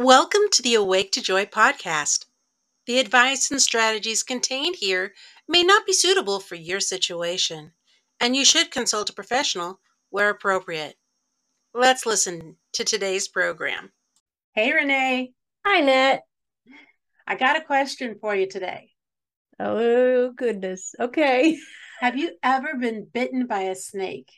Welcome to the Awake to Joy podcast. The advice and strategies contained here may not be suitable for your situation, and you should consult a professional where appropriate. Let's listen to today's program. Hey, Renee. Hi, Net. I got a question for you today. Oh, goodness. Okay. Have you ever been bitten by a snake?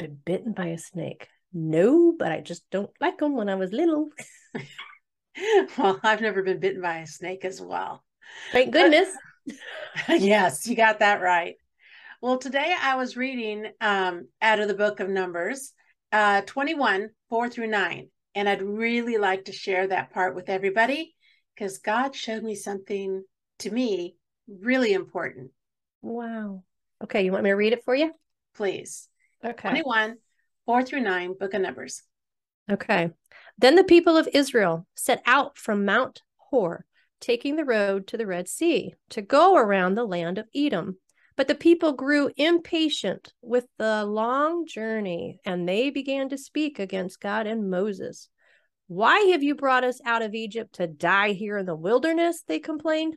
Been bitten by a snake? No, but I just don't like them when I was little. well, I've never been bitten by a snake as well. Thank goodness. But, yes, you got that right. Well, today I was reading um, out of the book of Numbers, uh, 21, 4 through 9. And I'd really like to share that part with everybody because God showed me something to me really important. Wow. Okay, you want me to read it for you? Please. Okay. 21, 4 through 9, book of Numbers. Okay. Then the people of Israel set out from Mount Hor, taking the road to the Red Sea to go around the land of Edom. But the people grew impatient with the long journey, and they began to speak against God and Moses. Why have you brought us out of Egypt to die here in the wilderness? They complained.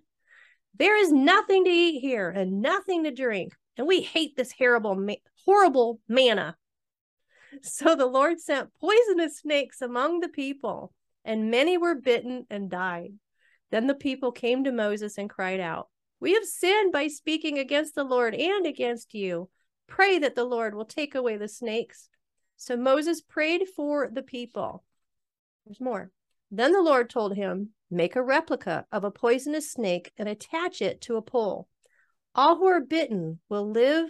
There is nothing to eat here and nothing to drink, and we hate this horrible, horrible manna. So the Lord sent poisonous snakes among the people, and many were bitten and died. Then the people came to Moses and cried out, We have sinned by speaking against the Lord and against you. Pray that the Lord will take away the snakes. So Moses prayed for the people. There's more. Then the Lord told him, Make a replica of a poisonous snake and attach it to a pole. All who are bitten will live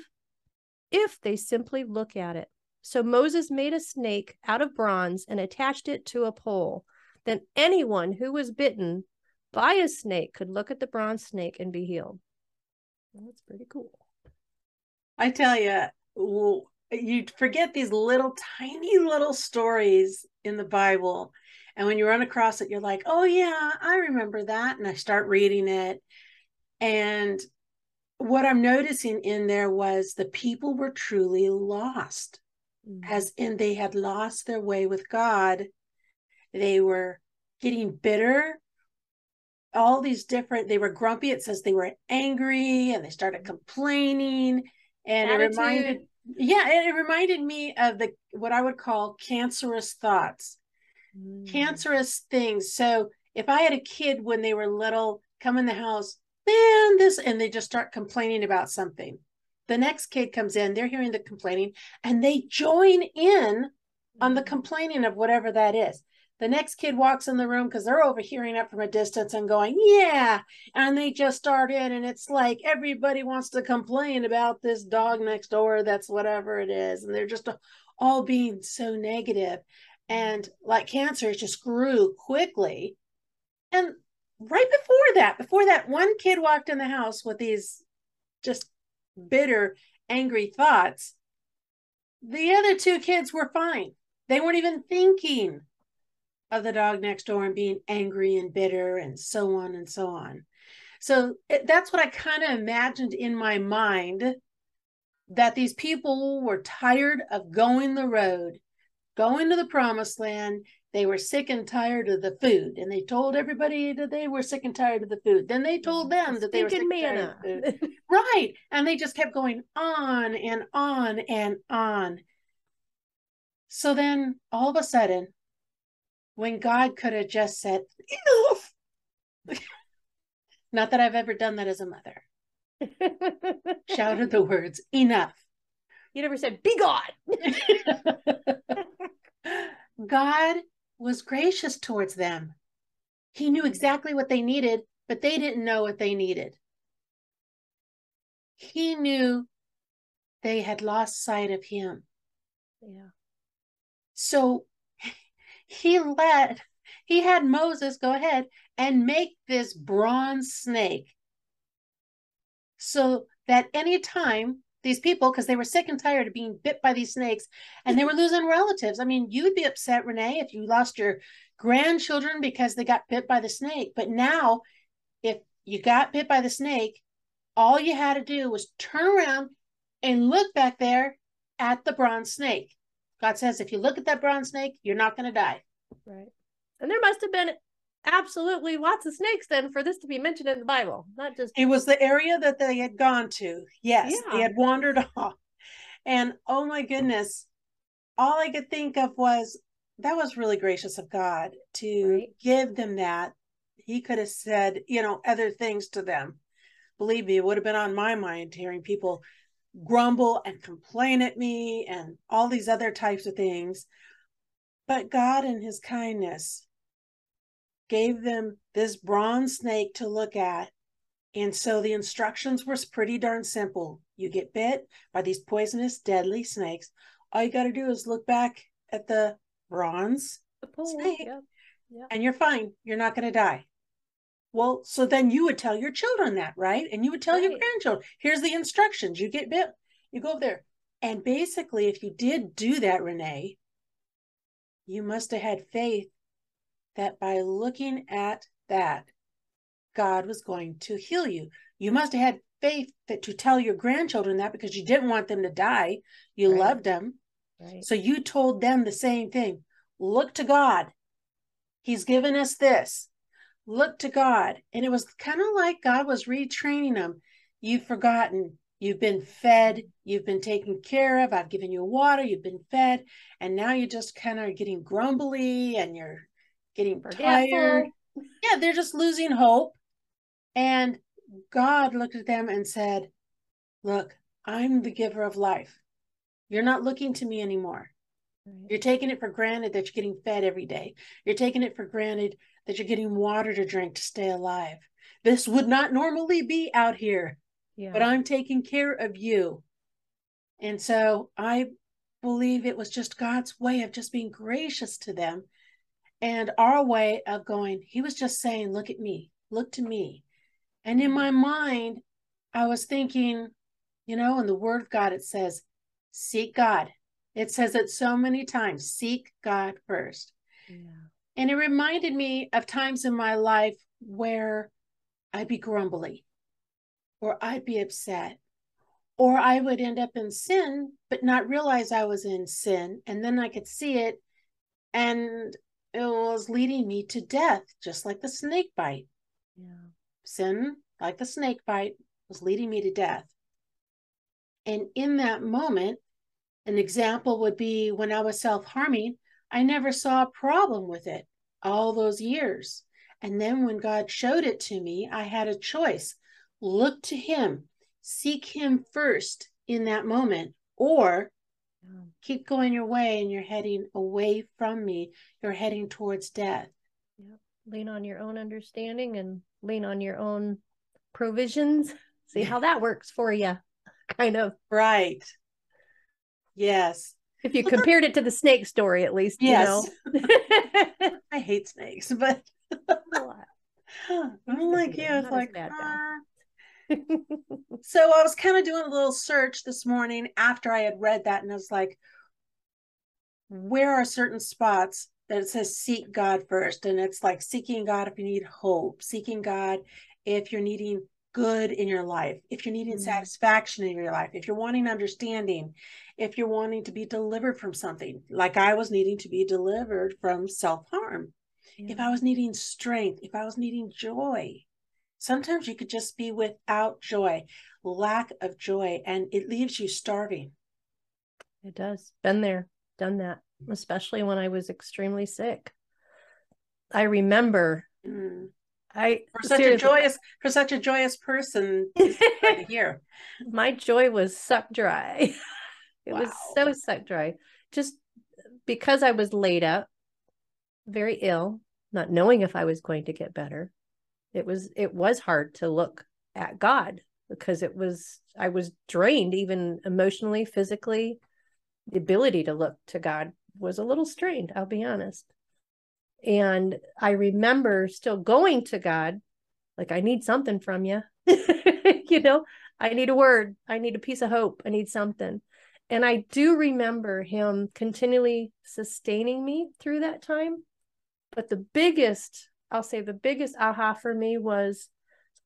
if they simply look at it. So Moses made a snake out of bronze and attached it to a pole. Then anyone who was bitten by a snake could look at the bronze snake and be healed. Well, that's pretty cool. I tell you, you forget these little tiny little stories in the Bible and when you run across it, you're like, oh, yeah, I remember that. And I start reading it. And what I'm noticing in there was the people were truly lost. As in they had lost their way with God. They were getting bitter. All these different, they were grumpy. It says they were angry and they started complaining. And Attitude. it reminded, yeah, it reminded me of the what I would call cancerous thoughts mm. cancerous things. So if I had a kid when they were little come in the house, man, this, and they just start complaining about something. The next kid comes in, they're hearing the complaining, and they join in on the mm. complaining of whatever that is. The next kid walks in the room because they're overhearing it from a distance and going, Yeah. And they just start in, and it's like everybody wants to complain about this dog next door that's whatever it is. And they're just all being so negative and like cancer it just grew quickly and right before that before that one kid walked in the house with these just bitter angry thoughts the other two kids were fine they weren't even thinking of the dog next door and being angry and bitter and so on and so on so it, that's what i kind of imagined in my mind that these people were tired of going the road going to the promised land. They were sick and tired of the food, and they told everybody that they were sick and tired of the food. Then they told mm, them that they were sick manna. and tired of the food. right. And they just kept going on and on and on. So then all of a sudden, when God could have just said, enough. Not that I've ever done that as a mother. Shouted the words, enough. You never said, be God. God was gracious towards them. He knew exactly what they needed, but they didn't know what they needed. He knew they had lost sight of him. Yeah. So he let, he had Moses go ahead and make this bronze snake so that anytime these people because they were sick and tired of being bit by these snakes and they mm-hmm. were losing relatives. I mean, you'd be upset, Renee, if you lost your grandchildren because they got bit by the snake. But now, if you got bit by the snake, all you had to do was turn around and look back there at the bronze snake. God says, if you look at that bronze snake, you're not going to die. Right. And there must have been absolutely lots of snakes then for this to be mentioned in the Bible, not just. It was the area that they had gone to. Yes, Yeah. they had wandered off. And oh my goodness, all I could think of was that was really gracious of God to Right. give them that. He could have said, you know, other things to them. Believe me, it would have been on my mind hearing people grumble and complain at me and all these other types of things. But God, in His kindness, gave them this bronze snake to look at. And so the instructions were pretty darn simple. You get bit by these poisonous, deadly snakes. All you got to do is look back at the bronze The. Snake. Yep. and you're fine. You're not going to die. Well, so then you would tell your children that, right? And you would tell your grandchildren, here's the instructions. You get bit, you go over there. And basically, if you did do that, Renee, you must have had faith that by looking at that, God was going to heal you. You must have had faith that to tell your grandchildren that because you didn't want them to die. You Right. loved them. Right. So you told them the same thing. Look to God. He's given us this. Look to God. And it was kind of like God was retraining them. You've forgotten. You've been fed. You've been taken care of. I've given you water. You've been fed. And now you're just kind of getting grumbly and you're getting tired. Yeah, they're just losing hope. And God looked at them and said, Look, I'm the giver of life. You're not looking to me anymore. You're taking it for granted that you're getting fed every day. You're taking it for granted that you're getting water to drink to stay alive. This would not normally be out here, Yeah. but I'm taking care of you. And so I believe it was just God's way of just being gracious to them and our way of going, He was just saying, Look at me, look to me. And in my mind, I was thinking, you know, in the Word of God, it says, Seek God. It says it so many times seek God first. yeah. And it reminded me of times in my life where I'd be grumbly or I'd be upset or I would end up in sin, but not realize I was in sin. And then I could see it and it was leading me to death, just like the snake bite. Yeah. Sin, like the snake bite, was leading me to death. And in that moment, an example would be when I was self harming, I never saw a problem with it all those years. And then when God showed it to me, I had a choice look to Him, seek Him first in that moment, or. Keep going your way and you're heading away from me. You're heading towards death. yep. Lean on your own understanding and lean on your own provisions. See how that works for you. Kind of. Right. Yes. If you compared it to the snake story, at least, Yes. you know. I hate snakes, but? I'm like you. Not It's like, so I was kind of doing a little search this morning after I had read that, and I was like, where are certain spots that it says seek God first? And it's like seeking God if you need hope, seeking God if you're needing good in your life, if you're needing Mhm. satisfaction in your life, if you're wanting understanding, if you're wanting to be delivered from something, like I was needing to be delivered from self harm, if I was needing strength, if I was needing joy. Sometimes you could just be without joy, lack of joy, and it leaves you starving. It does. Been there, done that, especially when I was extremely sick. I remember Mm. I For such seriously, a joyous, for such a joyous person, this is hard to hear. my joy was sucked dry. it was so sucked dry. Just because I was laid up, very ill, not knowing if I was going to get better. It was it was hard to look at God because it was I was drained even emotionally, physically. The ability to look to God was a little strained, I'll be honest. And I remember still going to God, like, I need something from you. you know, I need a word. I need a piece of hope. I need something. And I do remember him continually sustaining me through that time. But the biggest, I'll say the biggest aha for me was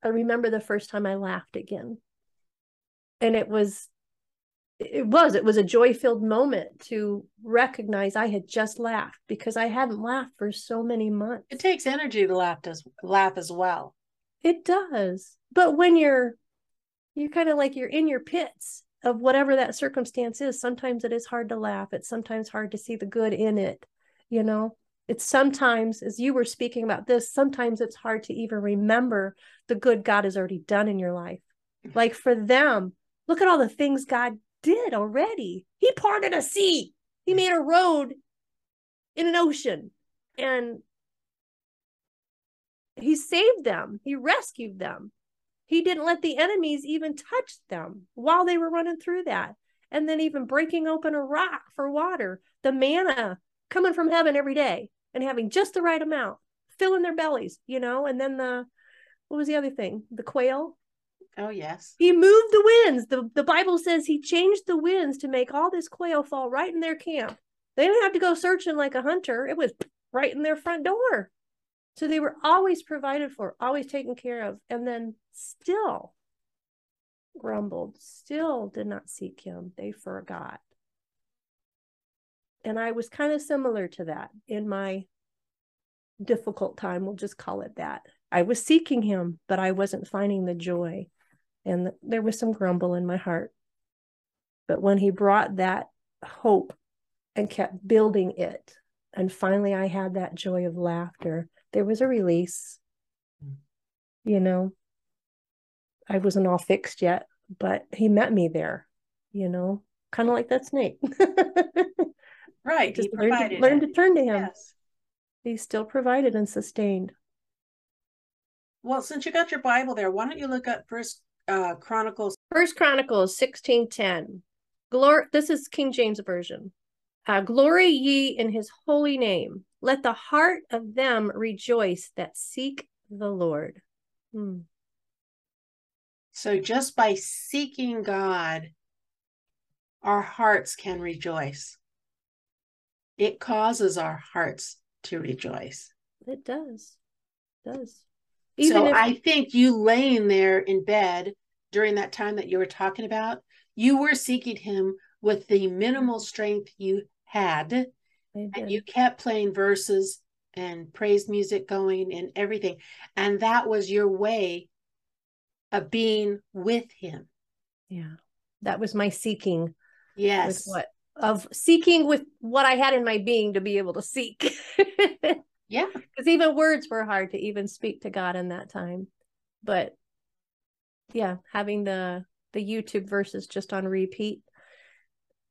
I remember the first time I laughed again. And it was it was it was a joy filled moment to recognize i had just laughed because i hadn't laughed for so many months. it takes energy to laugh as laugh as well. It does. But when you're you're kind of like you're in your pits of whatever that circumstance is sometimes it is hard to laugh. It's sometimes hard to see the good in it you know? It's sometimes as you were speaking about this sometimes it's hard to even remember the good god has already done in your life. Like for them look at all the things god did already. He parted a sea. He made a road in an ocean and he saved them. He rescued them. He didn't let the enemies even touch them while they were running through that. And then even breaking open a rock for water, the manna coming from heaven every day and having just the right amount, filling their bellies, you know, and then the what was the other thing? The quail Oh, yes. He moved the winds. The, the Bible says he changed the winds to make all this quail fall right in their camp. They didn't have to go searching like a hunter, it was right in their front door. So they were always provided for, always taken care of, and then still grumbled, still did not seek him. They forgot. And I was kind of similar to that in my difficult time. We'll just call it that. I was seeking him, but I wasn't finding the joy and there was some grumble in my heart. But when he brought that hope and kept building it, and finally I had that joy of laughter, there was a release. Mm. You know, I wasn't all fixed yet, but he met me there, you know, kind of like that snake. right. Just learned, to, learned to turn to him. Yes. He still provided and sustained. Well, since you got your Bible there, why don't you look up First uh, Chronicles. First Chronicles sixteen ten. Glory. This is King James version. Uh, Glory ye in His holy name. Let the heart of them rejoice that seek the Lord. Hmm. So just by seeking God, our hearts can rejoice. It causes our hearts to rejoice. It does. It does. Even so if- I think you laying there in bed during that time that you were talking about, you were seeking him with the minimal strength you had. And you kept playing verses and praise music going and everything. And that was your way of being with him. Yeah. That was my seeking. Yes. what of seeking with what I had in my being to be able to seek. Yeah. Because even words were hard to even speak to God in that time. But yeah, having the the YouTube verses just on repeat,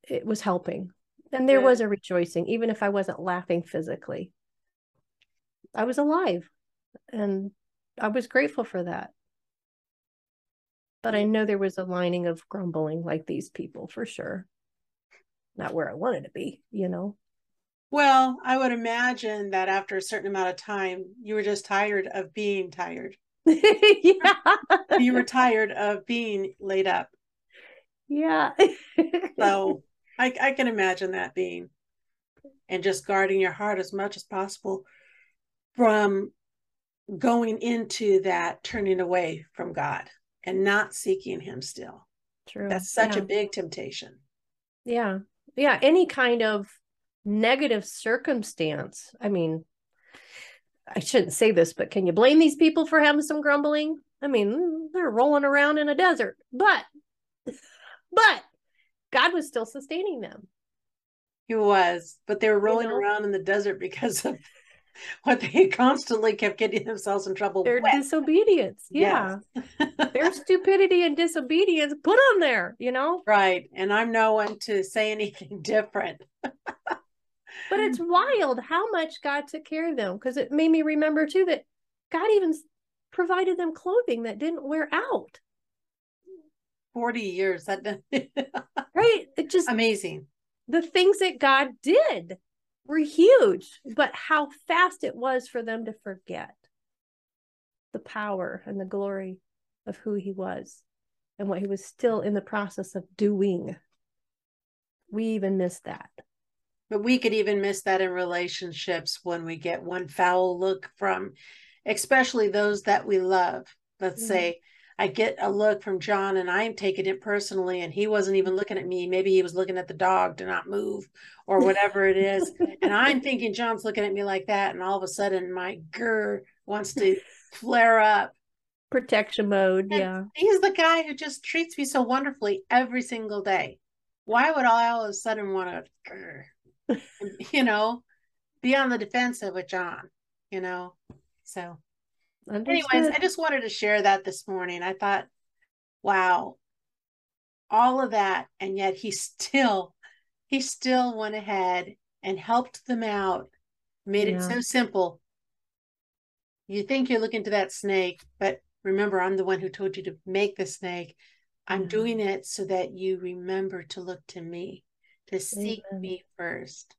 it was helping. And there was a rejoicing, even if I wasn't laughing physically. I was alive. And I was grateful for that. But I know there was a lining of grumbling like these people for sure. Not where I wanted to be, you know. Well, I would imagine that after a certain amount of time, you were just tired of being tired. yeah. You were tired of being laid up. Yeah. so I, I can imagine that being and just guarding your heart as much as possible from going into that turning away from God and not seeking Him still. True. That's such yeah. a big temptation. Yeah. Yeah. Any kind of negative circumstance. I mean, I shouldn't say this, but can you blame these people for having some grumbling? I mean, they're rolling around in a desert, but but God was still sustaining them. He was, but they were rolling you know? around in the desert because of what they constantly kept getting themselves in trouble their with. disobedience yeah yes. their stupidity and disobedience put them there you know right and i'm no one to say anything different but it's wild how much God took care of them because it made me remember too that God even provided them clothing that didn't wear out. 40 years that right it just amazing. The things that god did were huge but how fast it was for them to forget the power and the glory of who he was and what he was still in the process of doing. We even missed that but we could even miss that in relationships when we get one foul look from, especially those that we love. Let's mm-hmm. say I get a look from John and I'm taking it personally and he wasn't even looking at me. Maybe he was looking at the dog to not move or whatever it is. and I'm thinking John's looking at me like that. And all of a sudden my grr wants to flare up. Protection mode. And yeah. He's the guy who just treats me so wonderfully every single day. Why would I all of a sudden want to, you know, be on the defensive with John, you know? So Understood. anyways, I just wanted to share that this morning. I thought, wow, all of that, and yet he still, he still went ahead and helped them out, made yeah. it so simple. You think you're looking to that snake, but remember, I'm the one who told you to make the snake. I'm yeah. doing it so that you remember to look to me, to seek Amen. me first.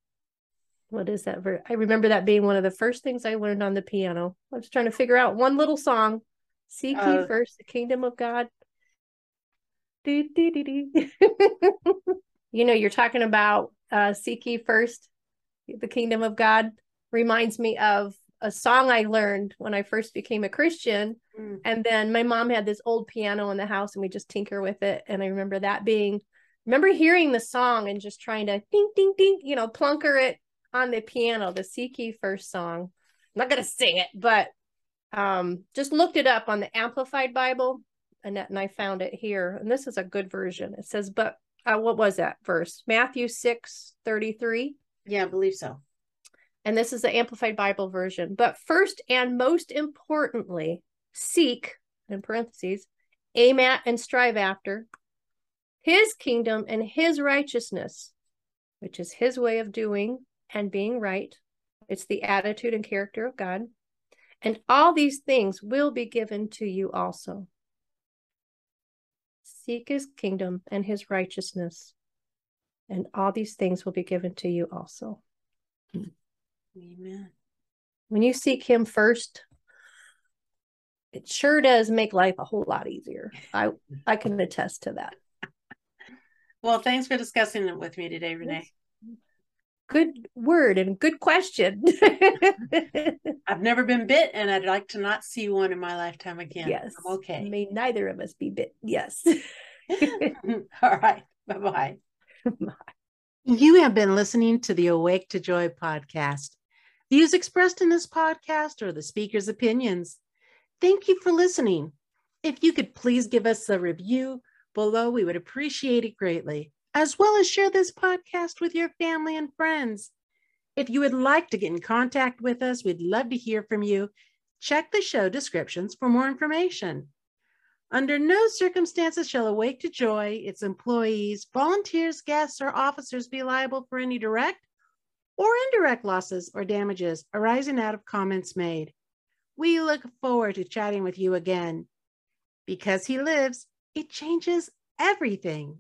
What is that ver- i remember that being one of the first things i learned on the piano. I was trying to figure out one little song. Seek uh, ye first the kingdom of god. Do, do, do, do. you know you're talking about uh, seek ye first the kingdom of god. Reminds me of a song i learned when i first became a christian. Mm. and then my mom had this old piano in the house and we just tinker with it. And i remember that being remember hearing the song and just trying to ding ding ding you know plunker it on the piano, the Ye First song. I'm not going to sing it, but um, just looked it up on the Amplified Bible, Annette and I found it here. And this is a good version. It says, but uh, what was that verse? Matthew 6 33. Yeah, I believe so. And this is the Amplified Bible version. But first and most importantly, seek, in parentheses, aim at and strive after his kingdom and his righteousness, which is his way of doing and being right. It's the attitude and character of God. And all these things will be given to you also. Seek his kingdom and his righteousness, and all these things will be given to you also. Amen. When you seek him first, it sure does make life a whole lot easier. I I can attest to that. Well, thanks for discussing it with me today, Renee good word and good question. I've never been bit and I'd like to not see one in my lifetime again. Yes. I'm okay. May neither of us be bit. Yes. All right. Bye-bye. Bye. You have been listening to the Awake to Joy podcast. Views expressed in this podcast are the speaker's opinions. Thank you for listening. If you could please give us a review below, we would appreciate it greatly as well as share this podcast with your family and friends. If you would like to get in contact with us, we'd love to hear from you. Check the show descriptions for more information. Under no circumstances shall Awake to Joy, its employees, volunteers, guests, or officers be liable for any direct or indirect losses or damages arising out of comments made. We look forward to chatting with you again. Because he lives, it changes everything.